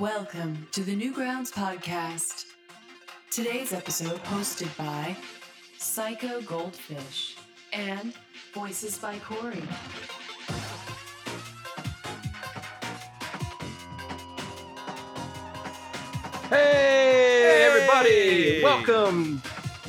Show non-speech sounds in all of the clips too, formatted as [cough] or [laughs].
Welcome to the Newgrounds Podcast. Today's episode hosted by Psycho Goldfish and Voices by Corey. Hey, everybody! Welcome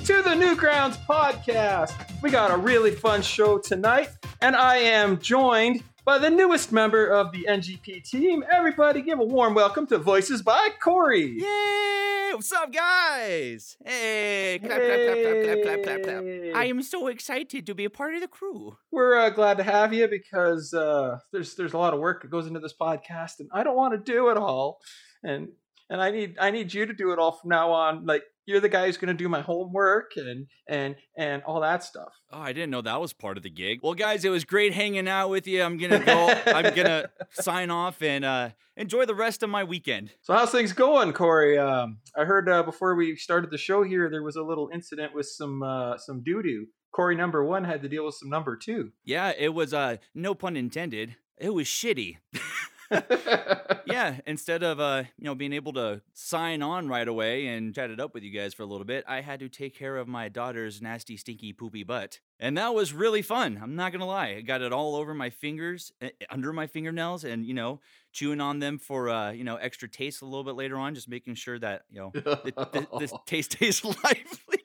to the Newgrounds podcast. We got a really fun show tonight, and I am joined by the newest member of the NGP team. Everybody, give a warm welcome to Voices by Corey. Yay! What's up, guys? Hey, clap, hey. clap, clap, clap, clap, clap, clap, I am so excited to be a part of the crew. We're uh, glad to have you because uh, there's there's a lot of work that goes into this podcast, and I don't want to do it all. And and I need I need you to do it all from now on. Like you're the guy who's going to do my homework and and and all that stuff. Oh, I didn't know that was part of the gig. Well, guys, it was great hanging out with you. I'm gonna go. [laughs] I'm gonna sign off and uh, enjoy the rest of my weekend. So how's things going, Corey? Um, I heard uh, before we started the show here there was a little incident with some uh, some doo doo. Corey number one had to deal with some number two. Yeah, it was. Uh, no pun intended. It was shitty. [laughs] [laughs] yeah, instead of uh, you know, being able to sign on right away and chat it up with you guys for a little bit, I had to take care of my daughter's nasty, stinky, poopy butt. And that was really fun. I'm not gonna lie. I got it all over my fingers, eh, under my fingernails, and you know, chewing on them for uh, you know, extra taste a little bit later on, just making sure that you know, the, [laughs] taste [laughs] tastes lively.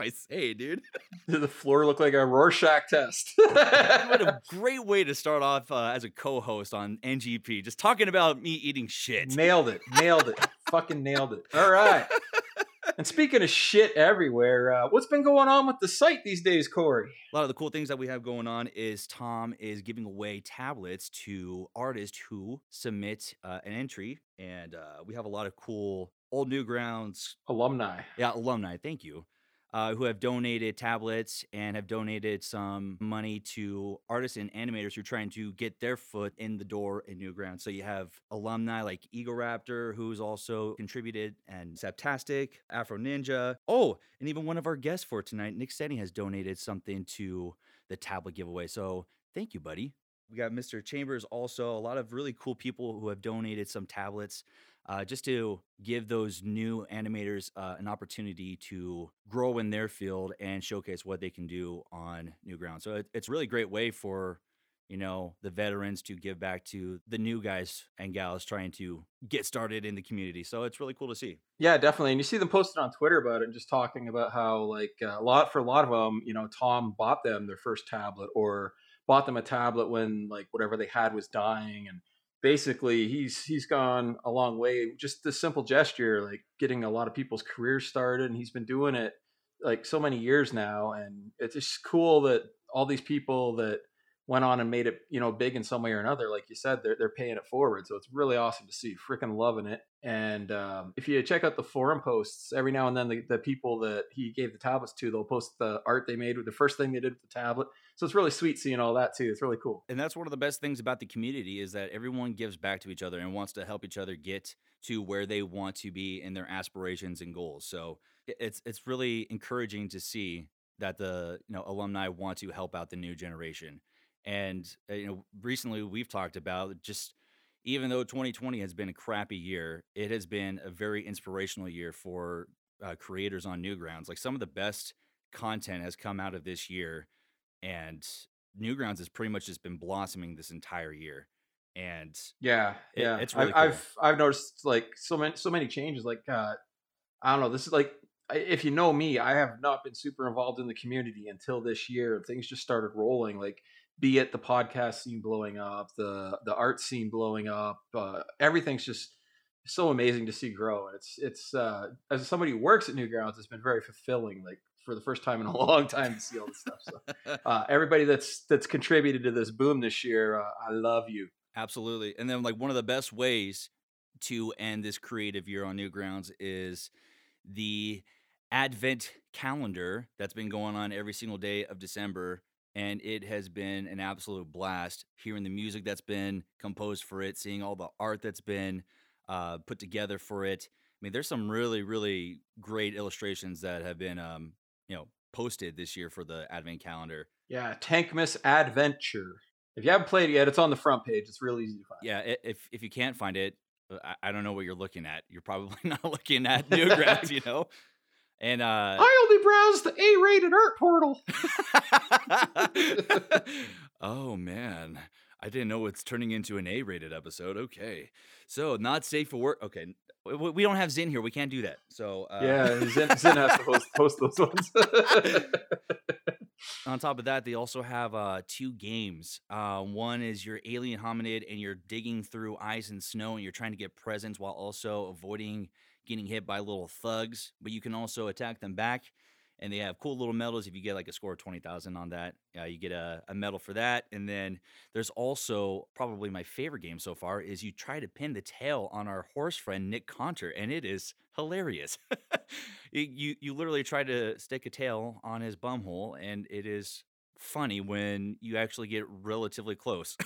Am I saying, dude? [laughs] Did the floor look like a Rorschach test? what a [laughs] great way to start off uh, as a co-host on NGP, just talking about me eating shit. nailed it. Nailed it. [laughs] Fucking nailed it. All right. And speaking of shit everywhere, uh, what's been going on with the site these days, Corey? A lot of the cool things that we have going on is Tom is giving away tablets to artists who submit uh, an entry, and uh, we have a lot of cool old Newgrounds, Alumni. yeah, alumni. Thank you. Uh, who have donated tablets and have donated some money to artists and animators who are trying to get their foot in the door in Newgrounds. So you have alumni like Ego Raptor, who's also contributed, and Saptastic, Afro Ninja. Oh, and even one of our guests for tonight, Nick Senny, has donated something to the tablet giveaway. So thank you, buddy. We got Mr. Chambers also, a lot of really cool people who have donated some tablets uh, just to give those new animators uh, an opportunity to grow in their field and showcase what they can do on new ground. So it, it's a really great way for you know the veterans to give back to the new guys and gals trying to get started in the community. So it's really cool to see. Yeah, definitely. And you see them posted on Twitter about it, and just talking about how, like, uh, a lot for a lot of them, you know, Tom bought them their first tablet or bought them a tablet when, like, whatever they had was dying, and basically he's he's gone a long way. Just the simple gesture, like getting a lot of people's careers started, and he's been doing it like so many years now, and it's just cool that all these people that went on and made it, you know, big in some way or another. Like you said, they're they're paying it forward, so it's really awesome to see. Freaking loving it. And um, if you check out the forum posts, every now and then the, the people that he gave the tablets to, they'll post the art they made with the first thing they did with the tablet. So it's really sweet seeing all that too. It's really cool. And that's one of the best things about the community is that everyone gives back to each other and wants to help each other get to where they want to be in their aspirations and goals. So it's it's really encouraging to see that the you know alumni want to help out the new generation. And uh, you know, recently we've talked about just even though 2020 has been a crappy year, it has been a very inspirational year for uh, creators on Newgrounds. Like some of the best content has come out of this year, and Newgrounds has pretty much just been blossoming this entire year. And Yeah, It- yeah. it's really cool. I've I've noticed like so many so many changes. Like uh, I don't know. This is like if you know me, I have not been super involved in the community until this year. and Things just started rolling. Like be it the podcast scene blowing up, the the art scene blowing up. Uh, everything's just so amazing to see grow. And it's it's uh, as somebody who works at Newgrounds, it's been very fulfilling. Like for the first time in a [laughs] long time to see all this stuff. So uh, everybody that's that's contributed to this boom this year, uh, I love you. Absolutely. And then like one of the best ways to end this creative year on Newgrounds is the Advent calendar that's been going on every single day of December. And it has been an absolute blast hearing the music that's been composed for it, seeing all the art that's been uh, put together for it. I mean, there's some really, really great illustrations that have been, um, you know, posted this year for the Advent calendar. Yeah, Tankmas Adventure. If you haven't played it yet, it's on the front page. It's real easy to find. Yeah, if if you can't find it, uh, I, I don't know what you're looking at. You're probably [laughs] not looking at Newgrounds, [laughs] you know. And uh, I only browse the A-rated art portal. [laughs] oh man, I didn't know it's turning into an A-rated episode. Okay, so not safe for work. Okay, we, don't have Zin here. We can't do that. So uh, yeah, Zin, Zin has to host, host those ones. [laughs] on top of that, they also have uh, two games. Uh, one is your alien hominid, and you're digging through ice and snow, and you're trying to get presents while also avoiding getting hit by little thugs. But you can also attack them back and they have cool little medals. If you get like a score of 20,000 on that, uh, you get a, a, medal for that. And then there's also probably my favorite game so far is you try to pin the tail on our horse friend Nick Conter, and it is hilarious. [laughs] you you literally try to stick a tail on his bumhole, and it is funny when you actually get relatively close.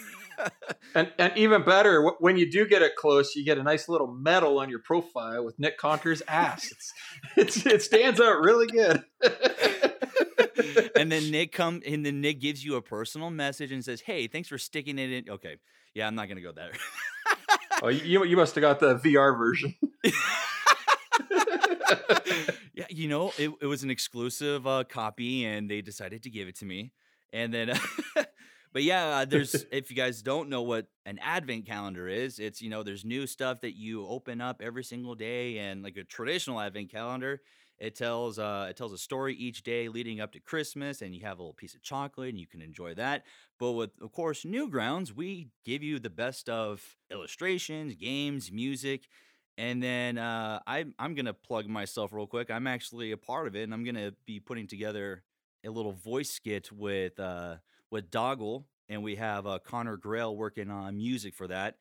[laughs] and and even better, when you do get it close, you get a nice little medal on your profile with Nick Conter's ass. It's, [laughs] it's it stands out really good. and then [laughs] Nick come and then Nick gives you a personal message and says, "Hey, thanks for sticking it in." Okay, yeah, I'm not gonna go there. oh, you you must have got the VR version. yeah, you know, it, it was an exclusive uh, copy, and they decided to give it to me. And then, [laughs] but yeah, uh, there's if you guys don't know what an advent calendar is, it's you know there's new stuff that you open up every single day, and like a traditional advent calendar, it tells uh, it tells a story each day leading up to Christmas, and you have a little piece of chocolate, and you can enjoy that. But with of course Newgrounds, we give you the best of illustrations, games, music. And then uh, I, I'm to plug myself real quick. I'm actually a part of it, and I'm to be putting together a little voice skit with uh, with Doggle, and we have uh, Connor Grail working on music for that.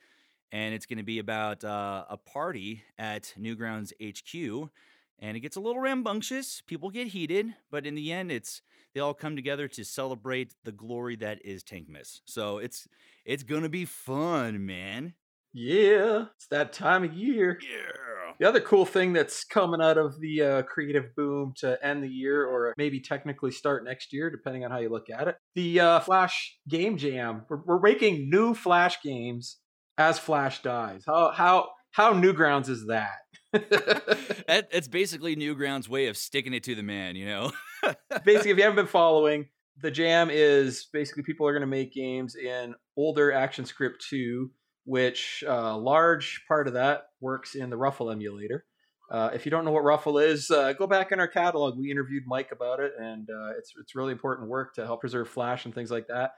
And it's going to be about uh, a party at Newgrounds HQ, and it gets a little rambunctious. People get heated, but in the end, it's they all come together to celebrate the glory that is Tankmas. So it's it's gonna be fun, man. Yeah, it's that time of year. Yeah. The other cool thing that's coming out of the uh, creative boom to end the year, or maybe technically start next year, depending on how you look at it, the uh, Flash Game Jam. We're, we're making new Flash games as Flash dies. How how how Newgrounds is that? [laughs] [laughs] it's basically Newgrounds' way of sticking it to the man, you know. [laughs] basically, if you haven't been following, the jam is basically people are going to make games in older ActionScript 2 which a uh, large part of that works in the Ruffle emulator. Uh, if you don't know what Ruffle is, uh, go back in our catalog. We interviewed Mike about it, and uh, it's it's really important work to help preserve Flash and things like that.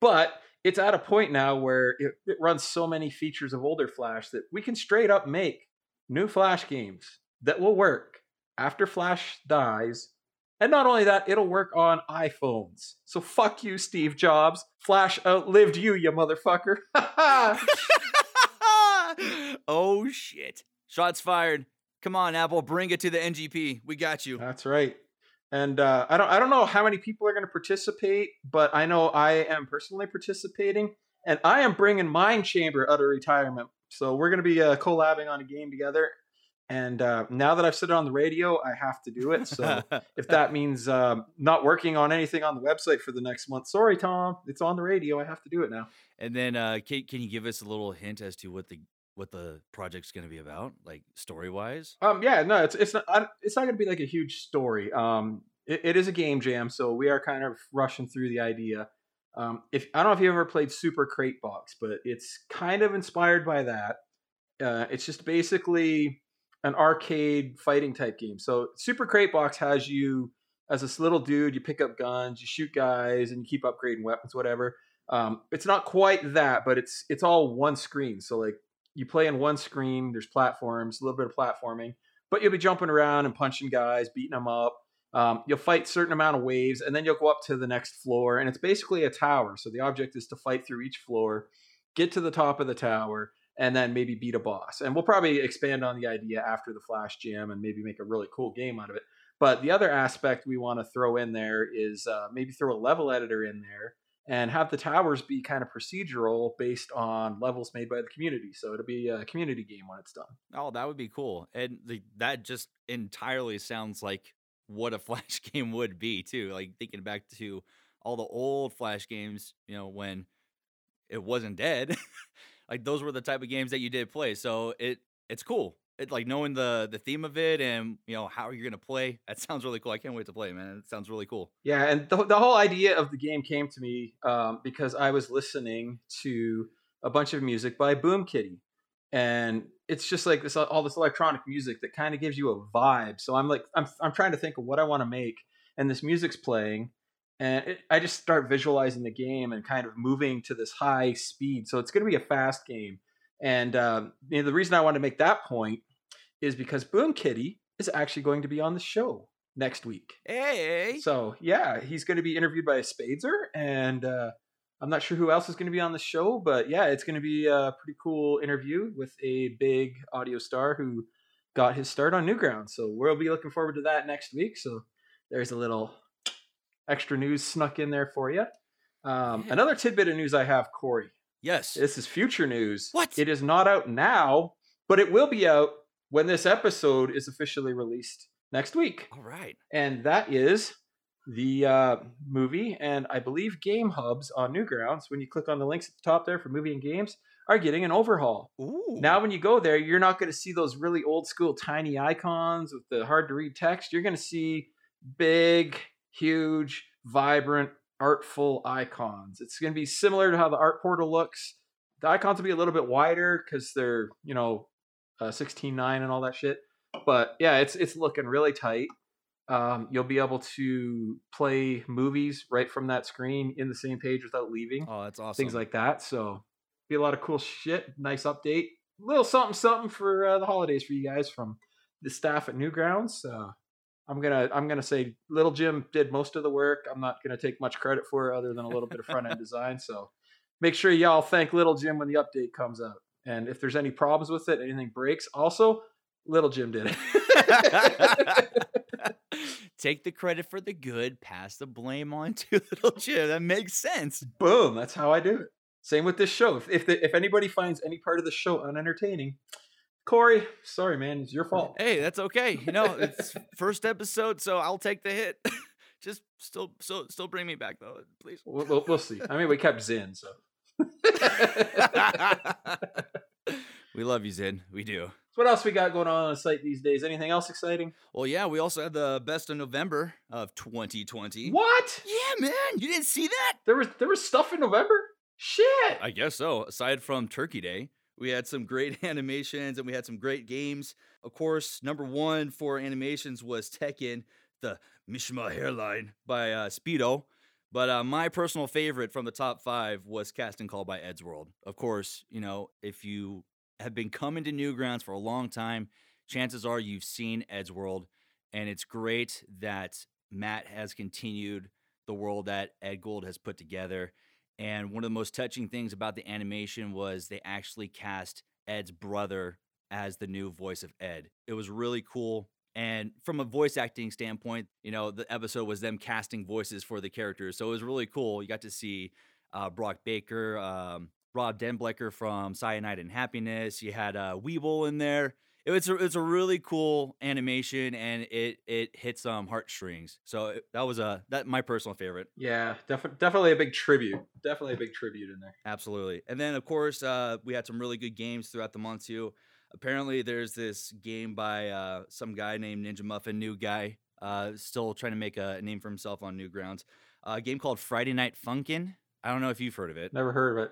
But it's at a point now where it, it runs so many features of older Flash that we can straight up make new Flash games that will work after Flash dies. And not only that, it'll work on iPhones. So fuck you, Steve Jobs. Flash outlived you, you motherfucker. [laughs] oh shit. Shots fired. Come on, Apple, bring it to the NGP. We got you. That's right. And uh, I don't I don't know how many people are going to participate, but I know I am personally participating, and I am bringing Mind Chamber out of retirement. So we're going to be uh, collabing on a game together. And uh, now that I've said it on the radio, I have to do it. So [laughs] if that means um, not working on anything on the website for the next month, sorry, Tom, it's on the radio. I have to do it now. And then, uh, can, can you give us a little hint as to what the what the project's going to be about, like story wise? Um, yeah, no, it's it's not it's not going to be like a huge story. Um, it, it is a game jam, so we are kind of rushing through the idea. Um, if I don't know if you ever played Super Crate Box, but it's kind of inspired by that. Uh, it's just basically an arcade fighting type game. So Super Crate Box has you as this little dude. You pick up guns, you shoot guys, and you keep upgrading weapons, whatever. Um, it's not quite that, but it's it's all one screen. So like you play in one screen. There's platforms, a little bit of platforming, but you'll be jumping around and punching guys, beating them up. Um, you'll fight certain amount of waves, and then you'll go up to the next floor, and it's basically a tower. So the object is to fight through each floor, get to the top of the tower, and then maybe beat a boss. And we'll probably expand on the idea after the Flash Jam and maybe make a really cool game out of it. But the other aspect we want to throw in there is uh, maybe throw a level editor in there and have the towers be kind of procedural based on levels made by the community. So it'll be a community game when it's done. Oh, that would be cool. And the, that just entirely sounds like what a [laughs] Flash game would be, too. Like thinking back to all the old Flash games, you know, when it wasn't dead. [laughs] like those were the type of games that you did play. So it it's cool. It like knowing the the theme of it and you know how you're gonna play. That sounds really cool. I can't wait to play, man. It sounds really cool. Yeah, and the, the whole idea of the game came to me um, because I was listening to a bunch of music by Boom Kitty, and it's just like this all this electronic music that kind of gives you a vibe. So I'm like, I'm I'm trying to think of what I want to make, and this music's playing, and it, I just start visualizing the game and kind of moving to this high speed. So it's going to be a fast game, and um, you know, the reason I want to make that point is because Boom Kitty is actually going to be on the show next week. Hey, So yeah, he's going to be interviewed by a Spadezer, and uh, I'm not sure who else is going to be on the show, but yeah, it's going to be a pretty cool interview with a big audio star who got his start on Newgrounds. So we'll be looking forward to that next week. So there's a little extra news snuck in there for you. Um, Yeah. Another tidbit of news I have, Corey. yes. This is future news. What? It is not out now, but it will be out when this episode is officially released next week All right. and that is the uh, movie and I believe Game Hubs on Newgrounds. When you click on the links at the top there for movie and games, are getting an overhaul. Ooh. Now, when you go there, you're not going to see those really old school tiny icons with the hard to read text. You're going to see big, huge, vibrant, artful icons. It's going to be similar to how the art portal looks. The icons will be a little bit wider because they're, you know, uh, 16.9 and all that shit. But yeah, it's it's looking really tight. Um, you'll be able to play movies right from that screen in the same page without leaving oh, that's awesome. things like that. So be a lot of cool shit. Nice update. Little something something for uh, the holidays for you guys from the staff at Newgrounds. Uh, I'm gonna I'm gonna say Little Jim did most of the work. I'm not gonna take much credit for it other than a little bit of front end [laughs] design. So make sure y'all thank Little Jim when the update comes out. And if there's any problems with it, anything breaks, also Little Jim did it. [laughs] Take the credit for the good, pass the blame on to [laughs] little Jim. That makes sense. Boom, that's how I do it. Same with this show. If if, the, if anybody finds any part of the show unentertaining, Corey, sorry man, it's your fault. Hey, that's okay. You know, it's [laughs] first episode, so I'll take the hit. [laughs] Just still, still, still bring me back though, please. We'll, we'll, we'll see. I mean, we kept Zin, so. [laughs] we love you, Zin. We do. So what else we got going on on the site these days? Anything else exciting? Well, yeah, we also had the best of November of 2020. What? Yeah, man, you didn't see that? There was there was stuff in November. Shit. I guess so. Aside from Turkey Day, we had some great [laughs] animations and we had some great games. Of course, number one for animations was Tekken, the Mishima hairline by uh, Speedo. But uh, my personal favorite from the top five was Casting Call by Eddsworld. Of course, you know, if you have been coming to Newgrounds for a long time, chances are you've seen Eddsworld. And it's great that Matt has continued the world that Edd Gould has put together. And one of the most touching things about the animation was they actually cast Ed's brother as the new voice of Ed. It was really cool. And from a voice acting standpoint, you know, the episode was them casting voices for the characters. So it was really cool. You got to see uh, Brock Baker, um, Rob DenBleyker from Cyanide and Happiness. You had uh, Weebl in there. It was a, it's a really cool animation, and it it hit some heartstrings. So it, that was a that my personal favorite. Yeah, definitely definitely a big tribute. Definitely a big tribute in there. Absolutely. And then, of course, uh, we had some really good games throughout the month, too. Apparently, there's this game by uh, some guy named Ninja Muffin, new guy, uh, still trying to make a name for himself on Newgrounds. Uh, a game called Friday Night Funkin'. I don't know if you've heard of it. Never heard of it.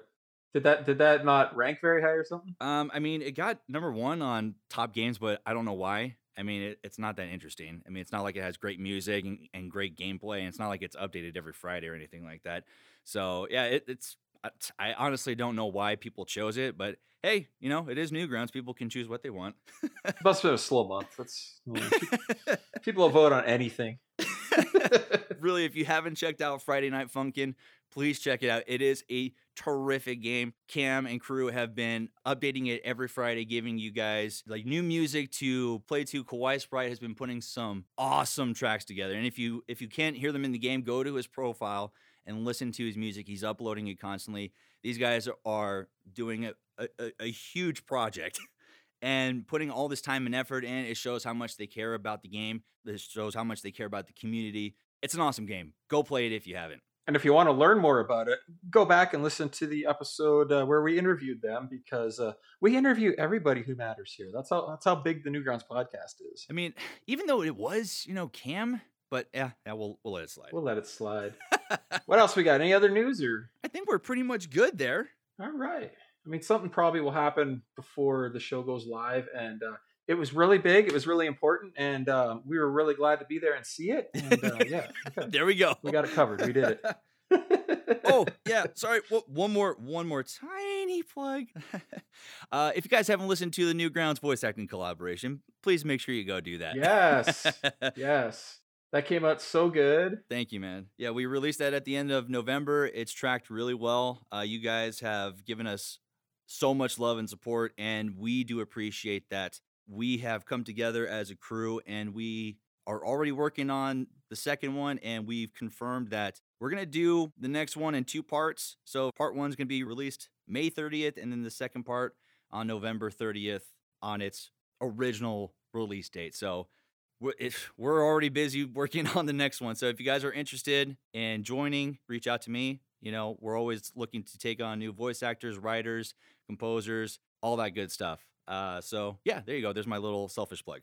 Did that did that not rank very high or something? Um, I mean, it got number one on top games, but I don't know why. I mean, it, it's not that interesting. I mean, it's not like it has great music and, and great gameplay, and it's not like it's updated every Friday or anything like that. So, yeah, it, it's. I- I honestly don't know why people chose it, but hey, you know, it is Newgrounds. People can choose what they want. Must have been a slow month. That's you know, pe- [laughs] people will vote on anything. [laughs] [laughs] really, if you haven't checked out Friday Night Funkin', please check it out. It is a terrific game. Cam and crew have been updating it every Friday, giving you guys like new music to play to. Kawai Sprite has been putting some awesome tracks together. And if you if you can't hear them in the game, go to his profile and listen to his music. He's uploading it constantly. These guys are doing a, a, a- a huge project. [laughs] And putting all this time and effort in, it shows how much they care about the game. This shows how much they care about the community. It's an awesome game. Go play it if you haven't. And if you want to learn more about it, go back and listen to the episode uh, where we interviewed them because uh, we interview everybody who matters here. That's how that's how big the Newgrounds podcast is. I mean, even though it was, you know, Cam, but yeah, yeah, we'll we'll let it slide. We'll let it slide. [laughs] what else we got? Any other news or? I think we're pretty much good there. All right. I mean, something probably will happen before the show goes live, and uh, it was really big. It was really important, and um, we were really glad to be there and see it. And uh, yeah, okay. There we go. we got it covered. We did it. [laughs] oh yeah, sorry. One more, one more tiny plug. [laughs] uh, if you guys haven't listened to the Newgrounds voice acting collaboration, please make sure you go do that. yes, [laughs] yes, that came out so good. Thank you, man. Yeah, we released that at the end of November. It's tracked really well. Uh, you guys have given us so much love and support, and we do appreciate that. We have come together as a crew, and we are already working on the second one, and we've confirmed that we're gonna do the next one in two parts. So part one's gonna be released May 30th, and then the second part on November 30th on its original release date. So we're, [sighs] we're already busy working [laughs] on the next one. So if you guys are interested in joining, reach out to me. You know, we're always looking to take on new voice actors, writers, composers, all that good stuff. Uh, so yeah, there you go. There's my little selfish plug.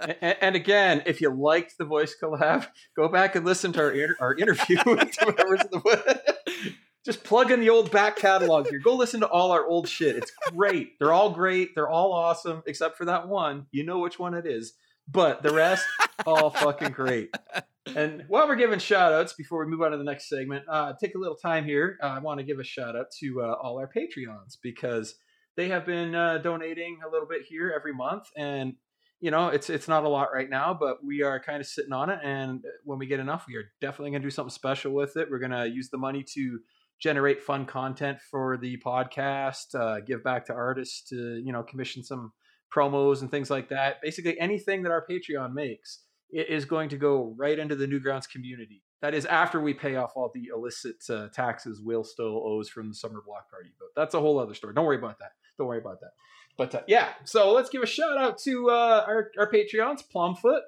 and, and again, if you liked the voice collab, go back and listen to our inter- our interview [laughs] with. Just plug in the old back catalog here. Go listen to all our old shit. It's great. They're all great. They're all awesome, except for that one. You know which one it is. But the rest, all fucking great. And while we're giving shout outs before we move on to the next segment, uh, take a little time here. Uh, I want to give a shout out to uh, all our Patreons because they have been uh, donating a little bit here every month. And, you know, it's it's not a lot right now, but we are kind of sitting on it. And when we get enough, we are definitely going to do something special with it. We're going to use the money to generate fun content for the podcast, uh, give back to artists to, you know, commission some promos and things like that. Basically, anything that our Patreon makes it is going to go right into the Newgrounds community. That is after we pay off all the illicit uh, taxes Will still owes from the summer block party. But that's a whole other story. Don't worry about that. Don't worry about that. But uh, yeah, so let's give a shout out to uh, our, our Patreons, Plumfoot,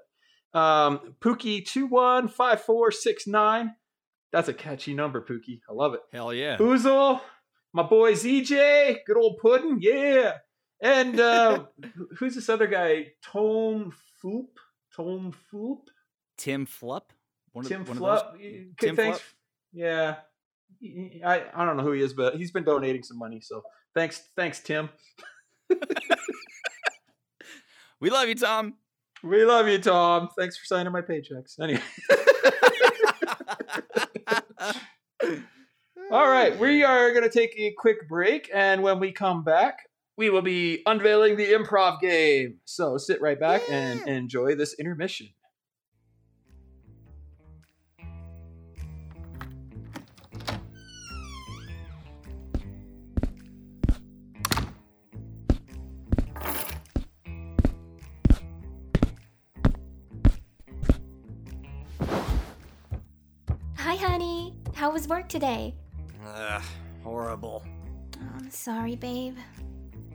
um, Pookie215469. That's a catchy number, Pookie. I love it. Hell yeah. Oozle, my boy ZJ, good old pudding, yeah. And uh, who's this other guy? Tone Foop? Tone Foop? Tim Flup. One Tim one Flup. those? Tim thanks. Flup? Yeah. I, I don't know who he is, but he's been donating some money. So thanks, thanks, Tim. [laughs] We love you, Tom. We love you, Tom. Thanks for signing my paychecks. Anyway. [laughs] All right, we [laughs] are going to take a quick break, and when we come back, we will be unveiling the improv game. So sit right back and enjoy this intermission. How was work today? Ugh, horrible. Oh, I'm sorry, babe.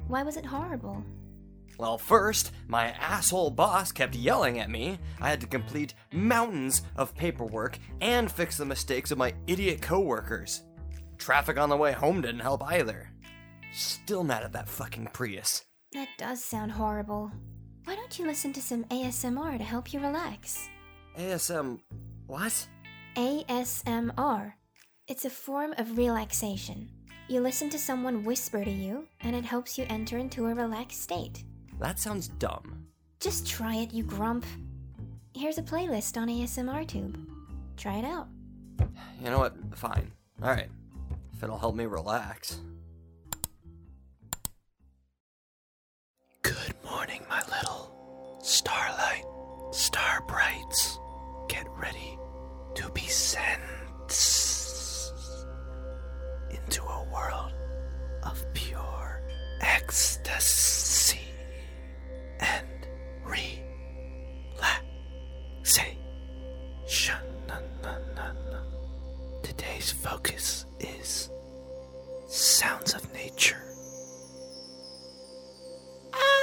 Why was it horrible? Well, first, my asshole boss kept yelling at me. I had to complete mountains of paperwork and fix the mistakes of my idiot coworkers. Traffic on the way home didn't help either. Still mad at that fucking Prius. That does sound horrible. Why don't you listen to some ASMR to help you relax? ASM. What? ASMR. It's a form of relaxation. You listen to someone whisper to you, and it helps you enter into a relaxed state. That sounds dumb. Just try it, you grump. Here's a playlist on ASMR Tube. Try it out. You know what? Fine. Alright. If it'll help me relax. Good morning, my little starlight, star brights. Get ready to be sent into a world of pure ecstasy and relaxation. Today's focus is sounds of nature. hold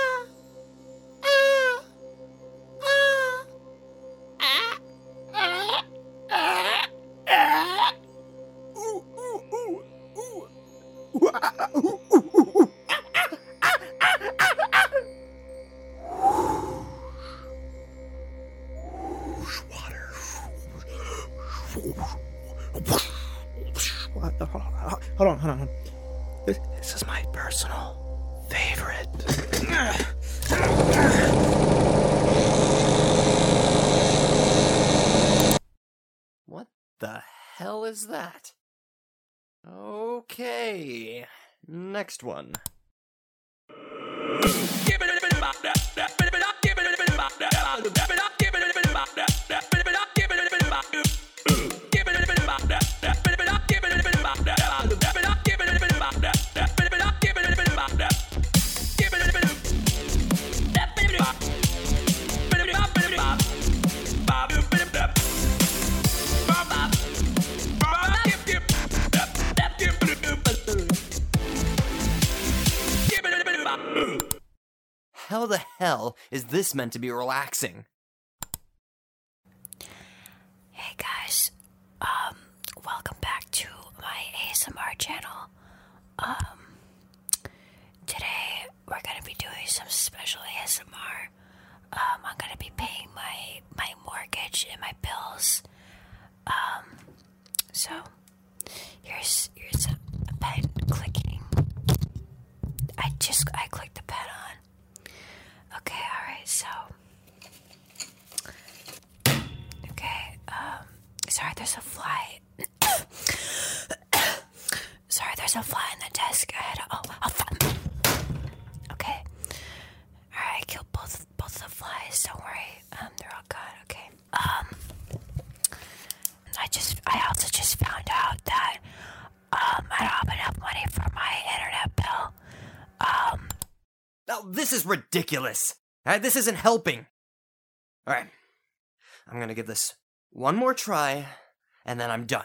hell is that? Okay, next one. How the hell is this meant to be relaxing? Hey guys, um, welcome back to my ASMR channel. Um, today we're gonna be doing some special ASMR. Um, I'm gonna be paying my my mortgage and my bills. Um, so here's here's a, pen clicking. I just I clicked the pen on. Okay, all right, so. Okay, um, sorry, there's a fly. [coughs] sorry, there's a fly in the desk. I had a, oh, a fly. Okay. Alright, I killed both both the flies. Don't worry. Um, they're all gone. Okay. Um, I just, I also just found out that, um, I don't have enough money for my internet bill. Um, Now, this is ridiculous. Alright, this isn't helping. Alright, I'm gonna give this one more try, and then I'm done.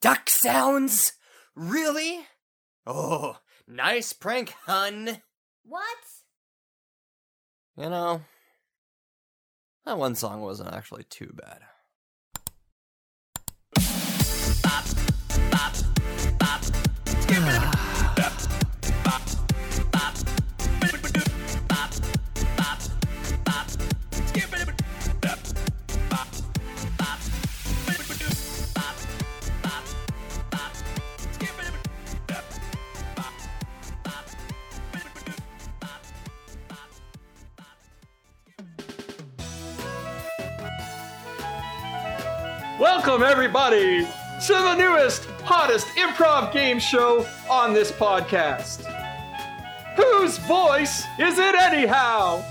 Duck sounds? Really? Oh, nice prank, hun. What? You know, that one song wasn't actually too bad. Welcome, everybody, to the newest, hottest improv game show on this podcast. Whose voice is it, anyhow?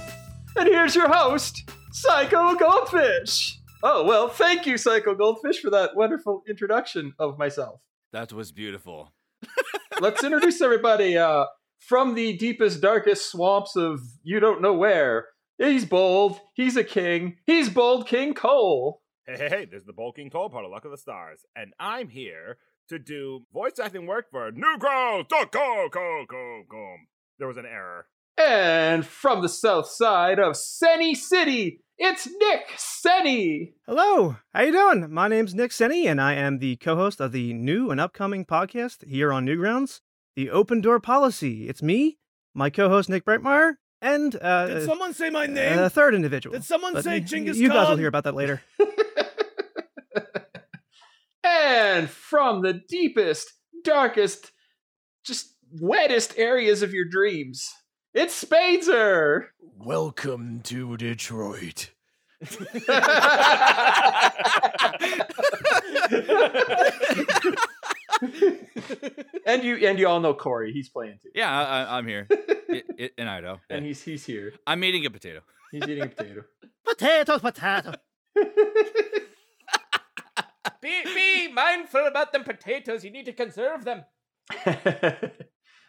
And here's your host, Psycho Goldfish. Oh, well, thank you, Psycho Goldfish, for that wonderful introduction of myself. That was beautiful. [laughs] Let's introduce everybody uh, from the deepest, darkest swamps of you don't know where. He's bold, he's a king, he's bold King Cole. Hey, hey, hey, this is the bulking King Cole part of Luck of the Stars, and I'm here to do voice acting work for Newgrounds.com. There was an error. And from the south side of Senny City, it's Nick Senny. Hello, how you doing? My name's Nick Senny, and I am the co-host of the new and upcoming podcast here on Newgrounds, the Open Door Policy. It's me, my co-host Nick Brightmeyer, and uh, Did someone say my name? a name? third individual. Did someone But say y- Genghis You guys will hear about that later. [laughs] And from the deepest, darkest, just wettest areas of your dreams, it's Spadezer. Welcome to Detroit. [laughs] and you and you all know Corey. He's playing too. Yeah, I, I, I'm here [laughs] I- I- in Idaho. And he's he's here. I'm eating a potato. He's eating a potato. [laughs] Potatoes, potato. [laughs] Be, be mindful about them potatoes. You need to conserve them. [laughs]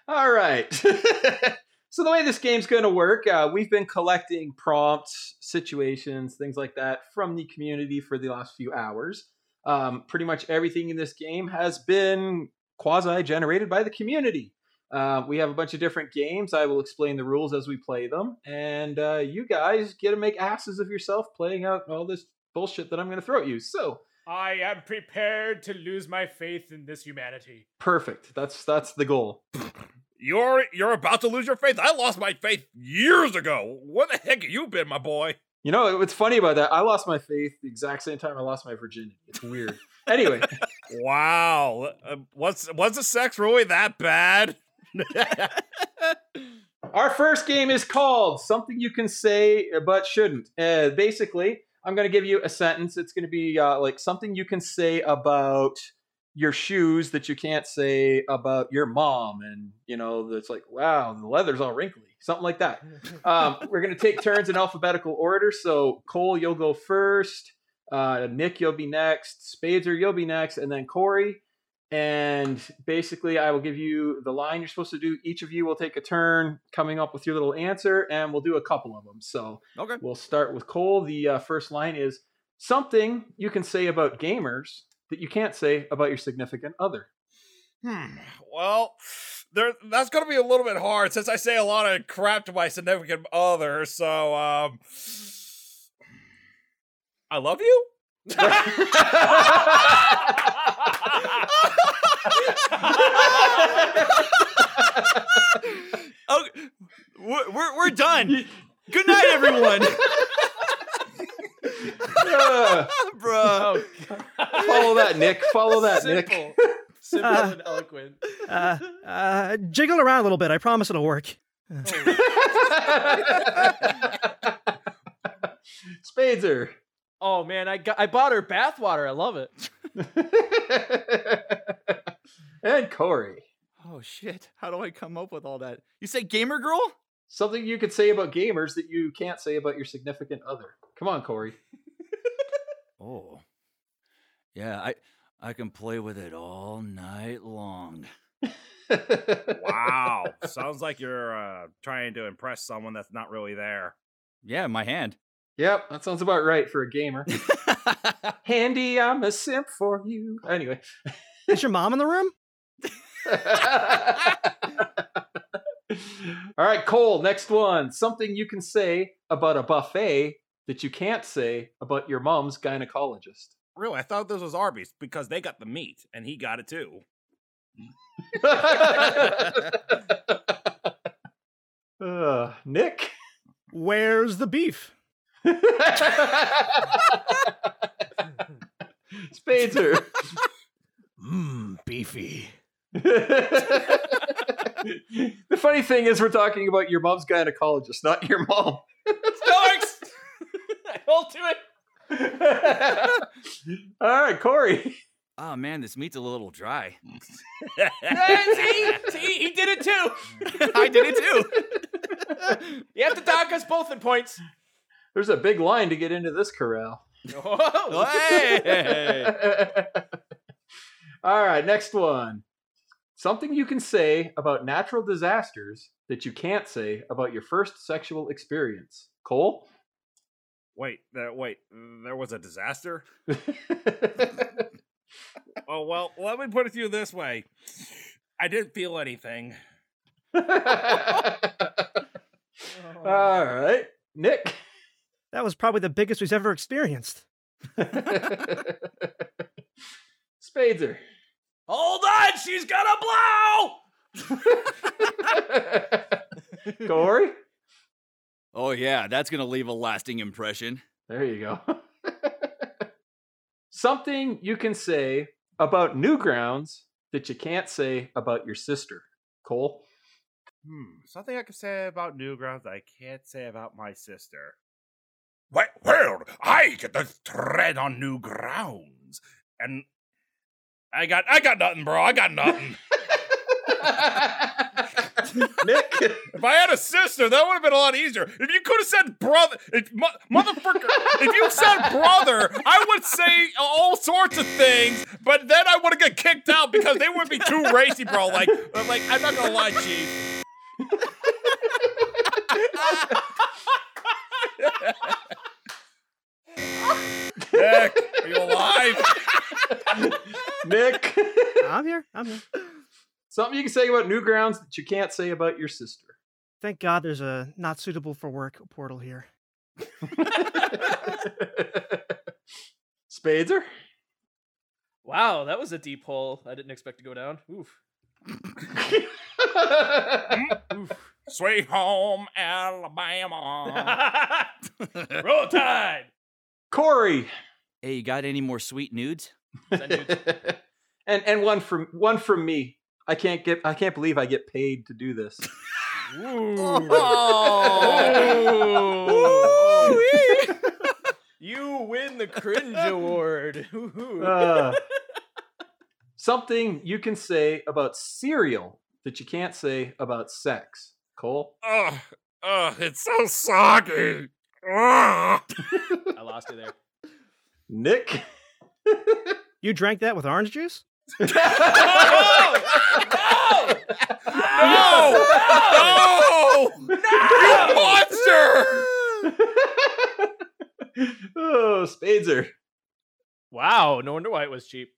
All right. [laughs] so the way this game's going to work, uh, we've been collecting prompts, situations, things like that from the community for the last few hours. Um, pretty much everything in this game has been quasi-generated by the community. Uh, we have a bunch of different games. I will explain the rules as we play them, and uh, you guys get to make asses of yourself playing out all this bullshit that I'm going to throw at you. So I am prepared to lose my faith in this humanity. Perfect. That's that's the goal. You're you're about to lose your faith. I lost my faith years ago. Where the heck have you been, my boy? You know what's funny about that? I lost my faith the exact same time I lost my virginity. It's weird. anyway, [laughs] Wow. Uh, was was the sex really that bad? [laughs] our first game is called something you can say but shouldn't. Uh, basically, I'm going to give you a sentence. It's going to be uh, like something you can say about your shoes that you can't say about your mom, and you know that's like, wow, the leather's all wrinkly, something like that. Um, [laughs] we're going to take turns in alphabetical order. So Cole, you'll go first. Uh, Nick, you'll be next. Spader, you'll be next, and then Corey. And basically, I will give you the line you're supposed to do. Each of you will take a turn coming up with your little answer, and we'll do a couple of them. So Okay. we'll start with Cole. The uh, first line is something you can say about gamers that you can't say about your significant other. Hmm. Well, there that's gonna be a little bit hard since I say a lot of crap to my significant other. So, um, I love you. [laughs] [laughs] [laughs] Oh, we're we're, we're done. Good night, everyone. Uh, Bruh. follow that, Nick. Follow that, Nick. Simple. [laughs] Simple Uh, and eloquent. Uh, uh, jiggle around a little bit. I promise it'll work. [laughs] Spadezer. Oh man, I got I bought her bathwater. I love it. [laughs] and Corey. Oh shit! How do I come up with all that? You say gamer girl? Something you could say about gamers that you can't say about your significant other. Come on, Corey. [laughs] Oh, yeah. I I can play with it all night long. Wow. [laughs] Sounds like you're uh, trying to impress someone that's not really there. Yeah, my hand. Yep, that sounds about right for a gamer. [laughs] Handy, I'm a simp for you. Anyway. Is your mom in the room? [laughs] All right, Cole, next one. Something you can say about a buffet that you can't say about your mom's gynecologist. Really, I thought this was Arby's because they got the meat and he got it too. [laughs] uh, Nick? Where's the beef? [laughs] Spadezer. Mmm, beefy. The funny thing is, we're talking about your mom's gynecologist, not your mom. Starks! I [laughs] hold to it. [laughs] All right, Corey. Oh man, this meat's a little dry. See, see, he did it too. [laughs] I did it too. You have to dock us both in points. There's a big line to get into this corral. Oh, Hey! All right, next one. Something you can say about natural disasters that you can't say about your first sexual experience. Cole? Wait, there, wait, there was a disaster? [laughs] Oh, well, let me put it to you this way. I didn't feel anything. [laughs] All right. Nick? That was probably the biggest we've ever experienced. [laughs] Spadezer. Hold on, she's gonna blow. [laughs] Corey? oh yeah, that's gonna leave a lasting impression. There you go. [laughs] Something you can say about Newgrounds that you can't say about your sister. Cole? Hmm, something I can say about Newgrounds that I can't say about my sister. Well, well, I get to tread on new grounds, and I got, I got nothing, bro. I got nothing. [laughs] Nick? if I had a sister, that would have been a lot easier. If you could have said brother, if, mo- motherfucker, if you said brother, I would say all sorts of things, but then I would have got kicked out because they would be too racy, bro. Like, like I'm not gonna lie, chief. [laughs] Nick, are you alive? Nick? I'm here. I'm here. Something you can say about Newgrounds that you can't say about your sister. Thank God there's a not suitable for work portal here. [laughs] Spadezer? Wow, that was a deep hole. I didn't expect to go down. Oof. [laughs] Oof. Sweet home Alabama. [laughs] Roll Tide. Corey. Hey, you got any more sweet nudes? [laughs] And and one from one from me. I can't get I can't believe I get paid to do this. [laughs] [laughs] you win the cringe award. Uh, something you can say about cereal that you can't say about sex. Cole? Ugh, ugh, it's so soggy. I lost you there. Nick? [laughs] You drank that with orange juice? no! [laughs] No! No! No! You monster! [laughs] oh, Spadezer. Wow, no wonder why it was cheap.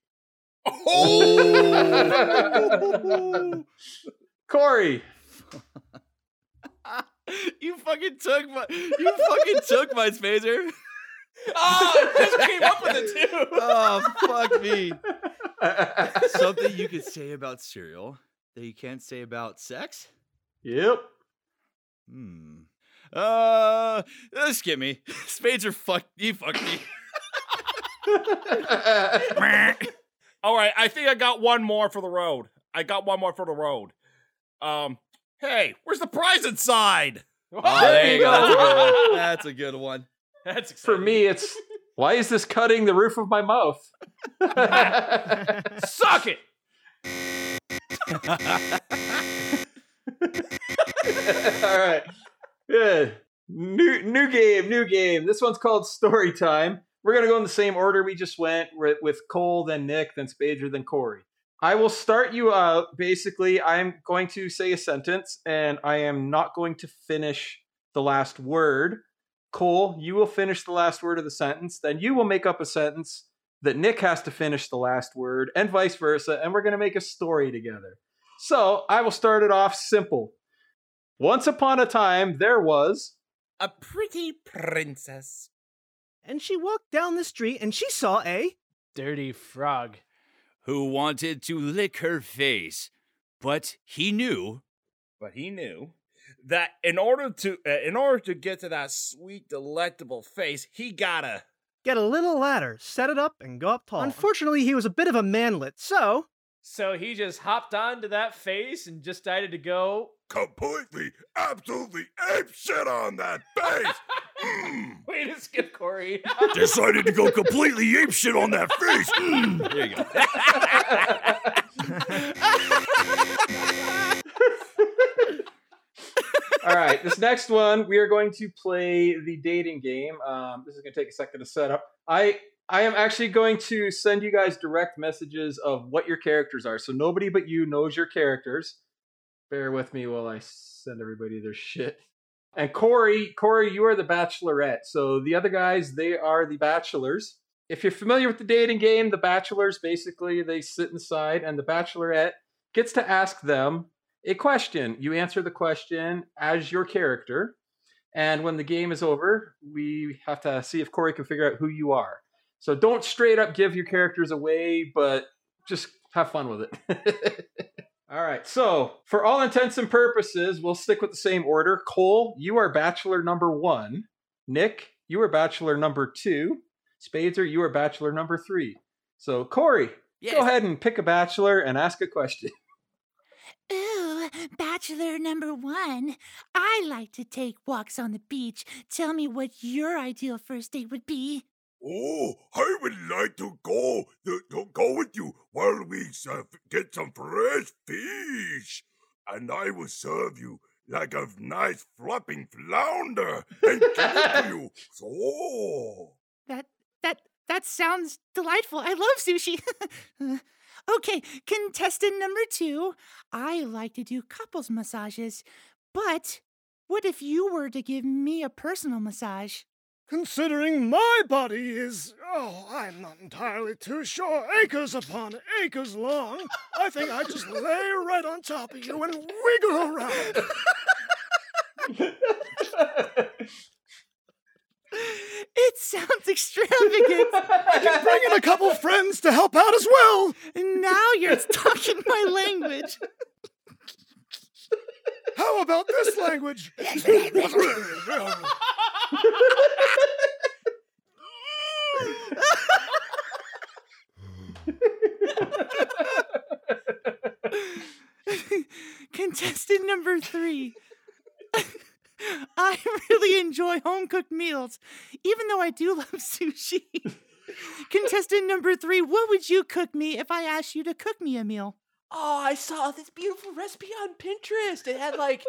Oh. Corey. you fucking took my you fucking took my spacer. Oh, I just came up with it too. Oh fuck me. [laughs] Something you could say about cereal that you can't say about sex? yep. Hmm. Uh, uh skip me. [laughs] Spades are fuck. You fucked me. [laughs] All right, I think I got one more for the road. I got one more for the road. Um, hey, where's the prize inside? Oh, there you go. That's a good one. That's a good one. That's For me, it's why is this cutting the roof of my mouth? [laughs] suck it. [laughs] All right. Good. New new game, new game. This one's called Story Time. We're gonna go in the same order we just went with, with Cole, then Nick, then Spader, then Corey. I will start you out. Basically, I'm going to say a sentence, and I am not going to finish the last word. Cole, you will finish the last word of the sentence. Then you will make up a sentence that Nick has to finish the last word, and vice versa. And we're going to make a story together. So I will start it off simple. Once upon a time, there was. A pretty princess. And she walked down the street and she saw a. Dirty frog. Who wanted to lick her face, but he knew. But he knew that in order to uh, in order to get to that sweet, delectable face, he gotta. Get a little ladder, set it up, and go up tall. Unfortunately, he was a bit of a manlet, so So he just hopped onto that face and just decided to go. Completely, absolutely ape shit on that face. Mm. Way to skip Corey. [laughs] [laughs] Decided to go completely ape shit on that face. Mm. There you go. [laughs] All right, this next one we are going to play the dating game. Um, this is going to take a second to set up. I I am actually going to send you guys direct messages of what your characters are, so nobody but you knows your characters. Bear with me while I send everybody their shit. And Corey, Corey, you are the bachelorette. So the other guys, they are the bachelors. If you're familiar with the dating game, the bachelors basically they sit inside, and the bachelorette gets to ask them a question. You answer the question as your character, and when the game is over, we have to see if Corey can figure out who you are. So don't straight up give your characters away, but just have fun with it. [laughs] all right. So, for all intents and purposes, we'll stick with the same order. Cole, you are bachelor number one. Nick, you are bachelor number two. Spadezer, you are bachelor number three. So, Corey, Yes. go ahead and pick a bachelor and ask a question. Ooh, bachelor number one. I like to take walks on the beach. Tell me what your ideal first date would be. Oh, I would like to go to, to go with you while we uh, get some fresh fish, and I will serve you like a nice flopping flounder and give it to you. [laughs] So, That that that sounds delightful. I love sushi. [laughs] okay, contestant number 2. I like to do couples massages. But what if you were to give me a personal massage? Considering my body is, oh, I'm not entirely too sure, acres upon acres long, I think I'd just lay right on top of you and wiggle around. [laughs] It sounds extravagant. [laughs] I can bring in a couple friends to help out as well. And now you're talking my language. How about this language? [laughs] [laughs] Contestant number three. [laughs] I really enjoy home cooked meals, even though I do [laughs] love sushi. [laughs] Contestant number three, what would you cook me if I asked you to cook me a meal? Oh, I saw this beautiful recipe on Pinterest. It had like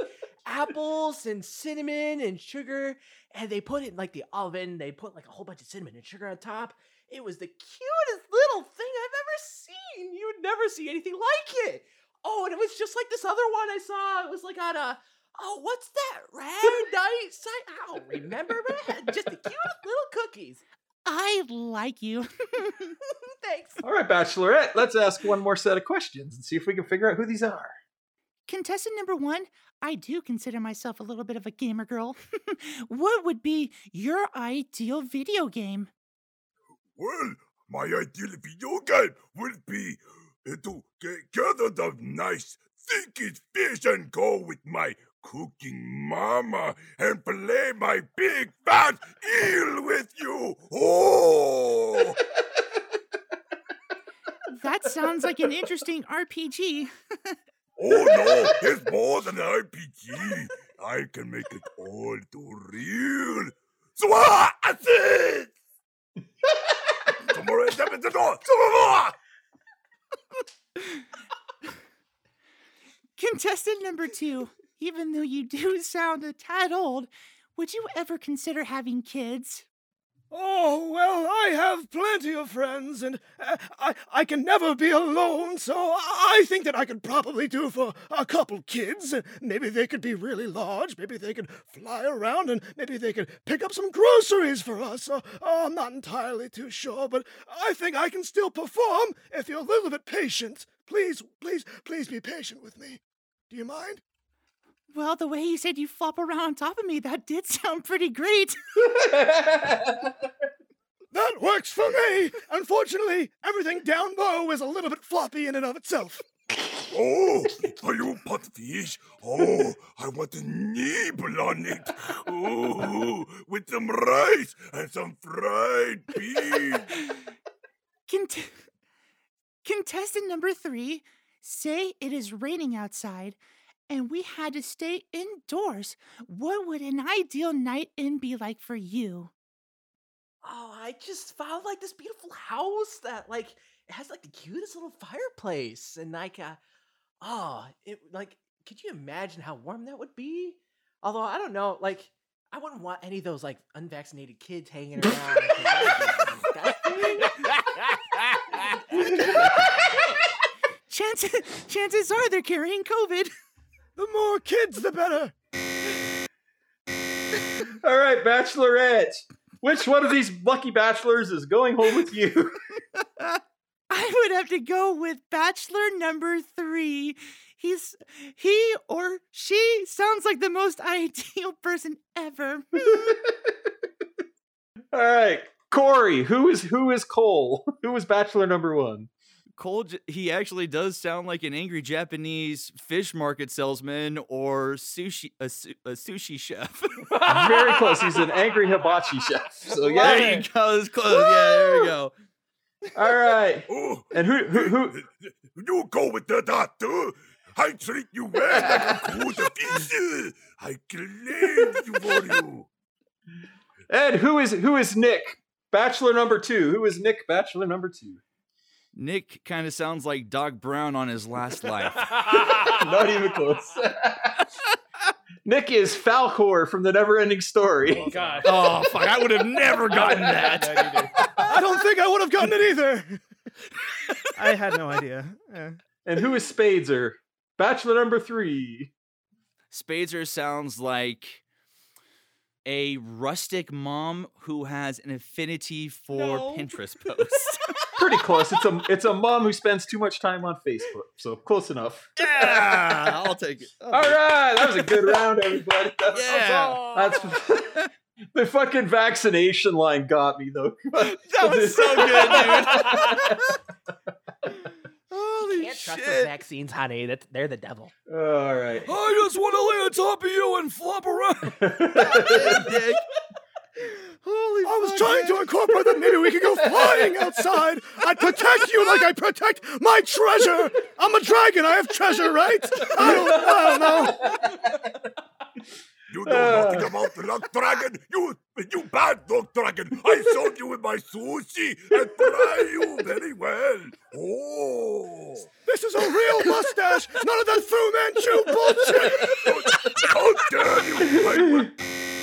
apples and cinnamon and sugar, and they put it in like the oven. They put like a whole bunch of cinnamon and sugar on top. It was the cutest little thing I've ever seen. You would never see anything like it. Oh, and it was just like this other one I saw. It was like on a oh, what's that red night site? I don't remember, but it had just the cutest little cookies. I like you. [laughs] [laughs] Thanks. All right, Bachelorette, let's ask one more set of questions and see if we can figure out who these are. Contestant number one, I do consider myself a little bit of a gamer girl. [laughs] what would be your ideal video game? Well, my ideal video game would be uh, to gather the nice thinking fish and go with my cooking mama and play my big fat eel with you. Oh! That sounds like an interesting RPG. Oh no, it's more than an RPG. I can make it all too real. So I said. Tomorrow, step in the door. Tomorrow. Contestant number two, even though you do [laughs] sound a tad old, would you ever consider having kids? Oh, well, I have plenty of friends, and uh, I, I can never be alone, so I think that I could probably do for a couple kids. Maybe they could be really large, maybe they could fly around, and maybe they could pick up some groceries for us. Uh, oh, I'm not entirely too sure, but I think I can still perform if you're a little bit patient. Please, please, please be patient with me. Do you mind? Well, the way you said you flop around on top of me, that did sound pretty great. [laughs] That works for me! Unfortunately, everything down low is a little bit floppy in and of itself. Oh, are you pot fish? Oh, I want a nibble on it. Oh, with some rice and some fried beans. Cont- Contestant number three, say it is raining outside and we had to stay indoors. What would an ideal night in be like for you? Oh, I just found like this beautiful house that like it has like the cutest little fireplace and like uh oh, it like could you imagine how warm that would be? Although I don't know, like I wouldn't want any of those like unvaccinated kids hanging around. 'cause that would be disgusting. [laughs] Chances, chances are they're carrying COVID. The more kids, the better. [laughs] All right, Bachelorette, which one of these lucky bachelors is going home with you? [laughs] I would have to go with bachelor number three. He's he or she sounds like the most [laughs] ideal person ever. All right, Corey, who is who is Cole? Who is bachelor number one? Cole, he actually does sound like an angry Japanese fish market salesman or sushi a, su- a sushi chef. [laughs] Very close. He's an [laughs] angry hibachi chef. So yeah. there you go. It's close. Yeah, there we go. All right. [laughs] Oh, And who who who? you go with the doctor. I treat you well like a good fish. I claim you for you. And who is who is Nick? Bachelor number two. Who is Nick? Bachelor number two. Nick kind of sounds like Doc Brown on his last life. [laughs] Not even close. [laughs] Nick is Falkor from the Neverending Story. Oh God. oh fuck! I would have never gotten [laughs] that. I don't think I would have gotten it either. I had no idea. Eh. And who is Spadezer? Bachelor number three. Spadezer sounds like a rustic mom who has an affinity for No. Pinterest posts. Pretty close. It's a it's a mom who spends too much time on Facebook. So close enough. yeah, I'll take it. [laughs] All right, that was a good round, everybody. [laughs] That's, Yeah. that's [laughs] The fucking vaccination line got me though. That was so good, dude. Holy Can't trust shit. those vaccines, honey. That they're the devil. All right. I just want to lay on top of you and flop around. Dick. Holy I was trying man. to incorporate that maybe we could go [laughs] flying outside. I'd protect you like I protect my treasure. I'm a dragon. I have treasure, right? I don't, I don't know. You know nothing uh. about the luck dragon. You, you bad luck dragon. I served you with my sushi and fry you very well. Oh. This is a real mustache. None of that Fu Manchu bullshit. How dare you!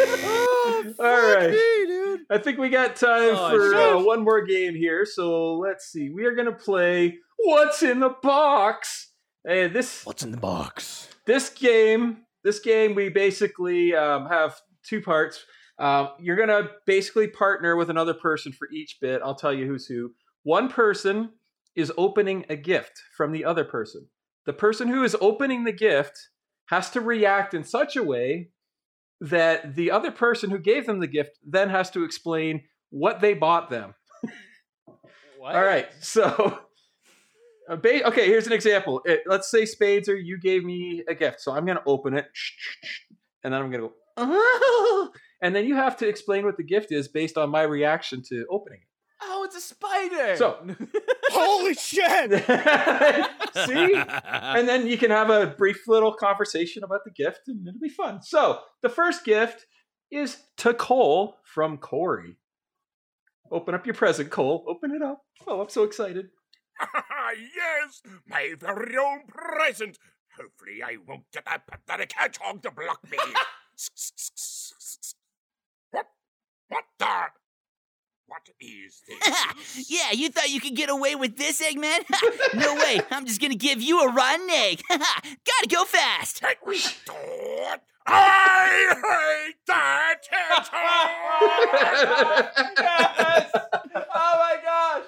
Oh, [laughs] All right. me, dude. I think we got time Oh, for uh, one more game here. So let's see. We are gonna play What's in the Box. Hey, this What's in the box? this game this game we basically um, have two parts um, you're gonna basically partner with another person for each bit i'll tell you who's who one person is opening a gift from the other person the person who is opening the gift has to react in such a way that the other person who gave them the gift then has to explain what they bought them What? all right, so [laughs] uh, okay, here's an example. It- let's say Spades or you gave me a gift, so I'm gonna open it, [laughs] and then I'm gonna go, "Ah," [laughs] and then you have to explain what the gift is based on my reaction to opening it. Oh, it's a spider. So, Holy [laughs] shit. [laughs] see, and then you can have a brief little conversation about the gift, and it'll be fun. So, the first gift is to Cole from Corey. Open up your present, Cole. Open it up. Oh, I'm so excited. [laughs] yes, my very own present. Hopefully, I won't get that pathetic hedgehog to block me. what? What the? What is this? yeah, you thought you could get away with this, Eggman? [laughs] no way. I'm just gonna give you a rotten egg. [laughs] Gotta go fast. Hey, what? I hate that yes! Oh my gosh!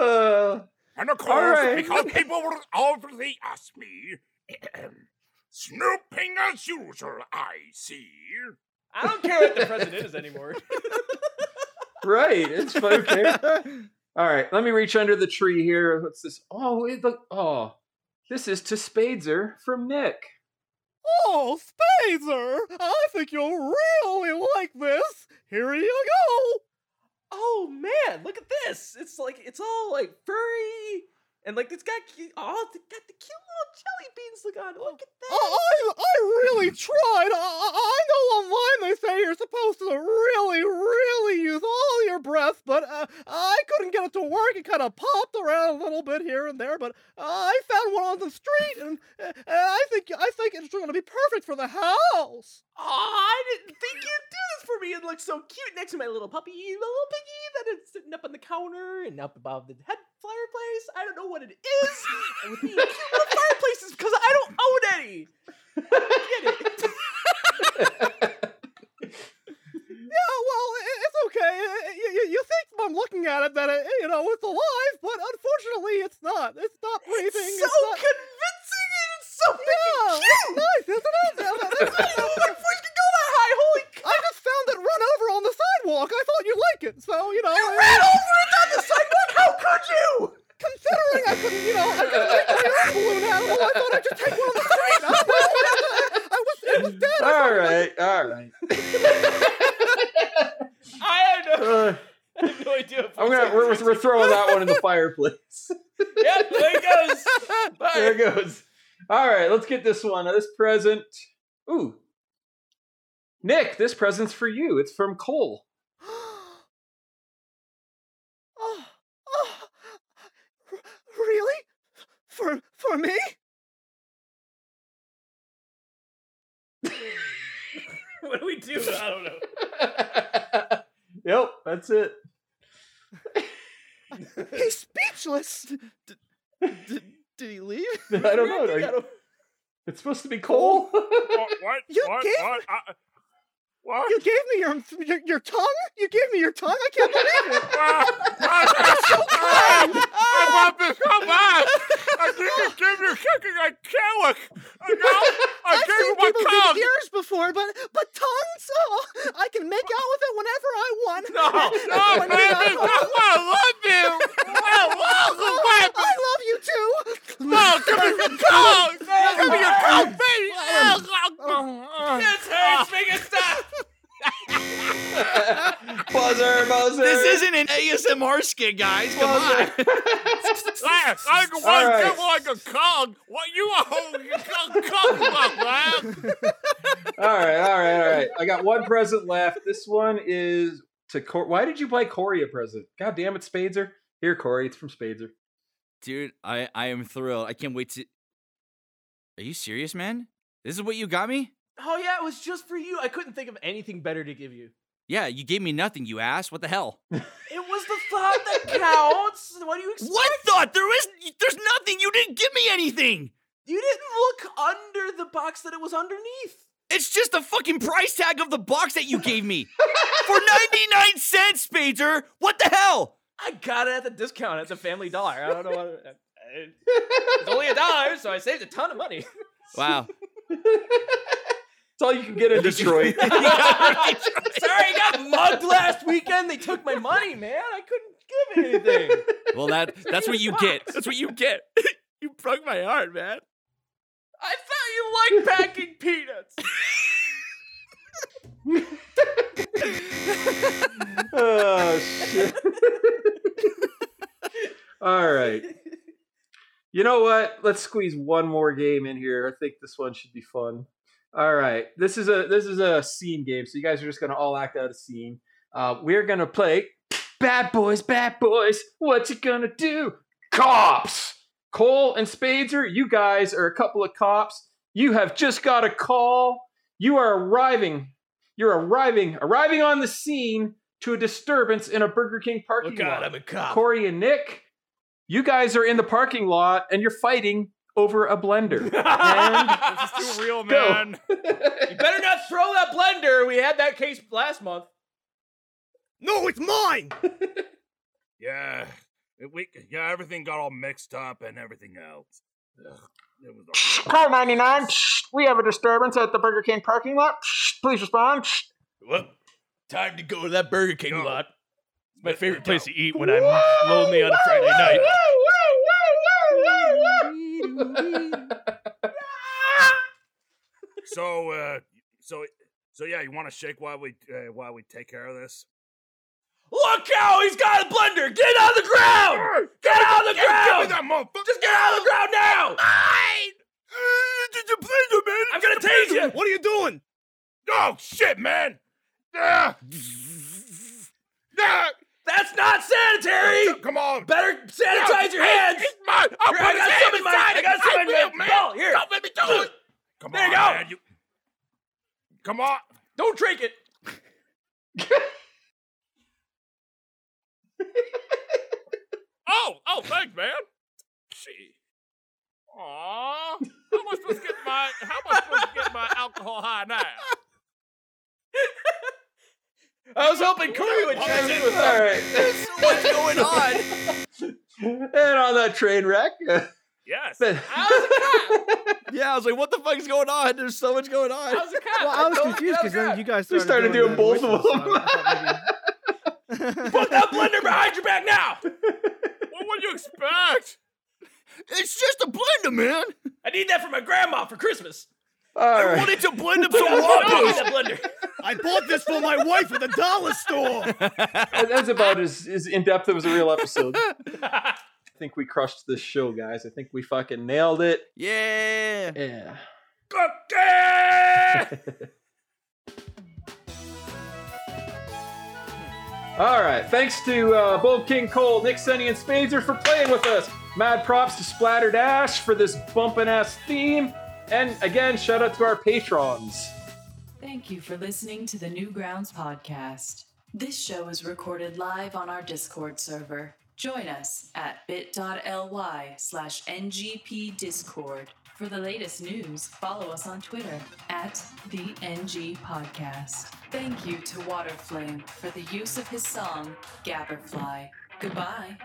Uh, And of course, All right. because people will obviously ask me, [clears throat] [clears throat] snooping as usual, I see. I don't care what the president is anymore. [laughs] right. It's. Okay. All right. Let me reach under the tree here. What's this? Oh, it look. Oh, this is to Spadezer from Nick. Oh, Spazer, I think you'll really like this. Here you go. oh man, look at this! It's like it's all like furry and like it's got cute. Oh, it's got the cute little jelly beans. Look on. Look at that. I, I, really [clears throat] tried. I, I know online they say you're supposed to really, really use all your breath, but uh, I couldn't get it to work. It kind of popped around a little bit here and there, but I found one on the street, and, uh, I think I think it's going to be perfect for the house. Oh, I didn't think you'd do this for me. It looks so cute next to my little puppy, the little piggy that is sitting up on the counter and up above the head fireplace. I don't know what it is. with cute little fireplaces because I don't own any. I get it. Yeah, well, it's okay. You, think I'm looking at it that it, you know it's alive, but unfortunately it's not. It's not breathing. It's so not... convincing and it's so Yeah, freaking it's cute. nice, isn't it? [laughs] Yeah, that- I that's- didn't know my voice could go that high. Holy cow! I just found it run over on the sidewalk. I thought you'd like it, so you know. You uh, ran over it down the sidewalk. How could you? Considering I couldn't, you know, I couldn't take my own balloon animal, I thought I'd just take one on the street. I, don't know. I was, it was dead. I All thought- right. [laughs] I have no, Uh, I have no idea. I'm gonna. We're, we're throwing that one in the [laughs] fireplace. Yep, there it goes. Bye. there it goes. All right. Let's get this one. Now, This present. Ooh. Nick, this present's for you. It's from Cole. [gasps] Oh, oh, really? For for me? [laughs] what do we do? I don't know. [laughs] yep, that's it. He's speechless. Did, did he leave? [laughs] I don't know. [laughs] Are you- It's supposed to be Cole. What? What? You what? gave- What? I- what? You gave me your, your your tongue. You gave me your tongue. I can't believe it. [laughs] [laughs] Ah, I want this so bad. I didn't give you something like Kellic. I, know, I I've gave you my people Kong! ears before, but but tongues, oh, I can make out with it whenever I want. No, no, [laughs] baby, no, I love you. I love you, baby. I love you too. No, give me your Kong. Give me your Kong, buzzer, buzzer. [laughs] This isn't an ASMR skit, guys. Come on. Last, [laughs] I can All one right. give like a Kong. What you a whole Kong, Kong, man? [laughs] all right, all right, all right. I got one present left. This one is to Cor- Why did you buy Corey a present? God damn it, Spadezer. Here, Corey. It's from Spadezer. Dude, I, I am thrilled. I can't wait to. Are you serious, man? This is what you got me? Oh yeah, it was just for you. I couldn't think of anything better to give you. Yeah, you gave me nothing, you ass. What the hell? [laughs] It was the thought that counts. What do you expect? What thought? There is there's nothing. You didn't give me anything. You didn't look under the box that it was underneath. It's just the fucking price tag of the box that you [laughs] gave me. For 99 cents, Spader. What the hell? I got it at the discount at the Family Dollar. I don't know what. Uh, uh, it's only a dollar, so I saved a ton of money. Wow. [laughs] It's all you can get in [laughs] Detroit. [laughs] Sorry, I got mugged last weekend. They took my money, man. I couldn't give anything. Well, that [laughs] that's what you get. That's what you get. you broke my heart, man. I thought you liked packing peanuts. oh shit. All right. You know what? Let's squeeze one more game in here. I think this one should be fun. All right. This is a this is a scene game, so you guys are just gonna all act out a scene. Uh, we're gonna play Bad Boys, Bad Boys. What you gonna do? Cops. Cole and Spadezer, you guys are a couple of cops. You have just got a call. You are arriving. You're arriving, arriving on the scene to a disturbance in a Burger King parking Oh lot. I'm a cop. Corey and Nick, you guys are in the parking lot and you're fighting over a blender. and [laughs] This is too real, Go. man. [laughs] You better not throw that blender. We had that case last month. No, it's mine. [laughs] Yeah, it- we yeah everything got all mixed up and everything else. Ugh, it was all- Car 99, we have a disturbance at the Burger King parking lot. Please respond. Well, time to go to that Burger King Go. lot. It's my favorite place to eat when I'm lonely on a Friday night. [laughs] So uh, so so yeah, you want to shake while we uh, while we take care of this? Look out! He's got a blender. Get on the ground. Get on the Give me ground. that motherfucker! Just get on the ground now. It's a blender, man. I'm gonna tase you. What are you doing? Oh shit, man! Ah! [laughs] Ah! That's not sanitary. Come on! Better sanitize your hands. It's mine! I'll Here, I got some in my. I got some in will, my man. Here. Don't let me do it. Come There on, you go. man. You... Come on. Don't drink it. [laughs] Oh, oh, thanks, man. Gee. Aw. How am I supposed to get my how am I supposed to get my alcohol high now? I was hoping Corey would chime in with All that. What's going on? and on that train wreck. Yes. Yeah, I was like, what the fuck is going on? There's so much going on. I was a cop. Well, I was confused because then you guys We started, started doing the both of them. so I thought maybe- [laughs] Put that blender behind your back now. What would you expect? It's just a blender, man. I need that for my grandma for Christmas. All I right. wanted to blend up [laughs] some Give me waffles. [laughs] blender. I bought this for my wife at the dollar store. That- That's about as, as in depth as a real episode. I think we crushed this show, guys. I think we fucking nailed it. Yeah. Yeah. Cookie! [laughs] All right. Thanks to uh, Bold King Cole, Nick Senny, and Spazer for playing with us. Mad props to Splatter Dash for this bumping ass theme. And again, shout out to our patrons. Thank you for listening to the Newgrounds podcast. This show is recorded live on our Discord server. Join us at bit.ly slash ngpdiscord. For the latest news, follow us on Twitter at the NG Podcast. Thank you to Waterflame for the use of his song Gabberfly. Goodbye.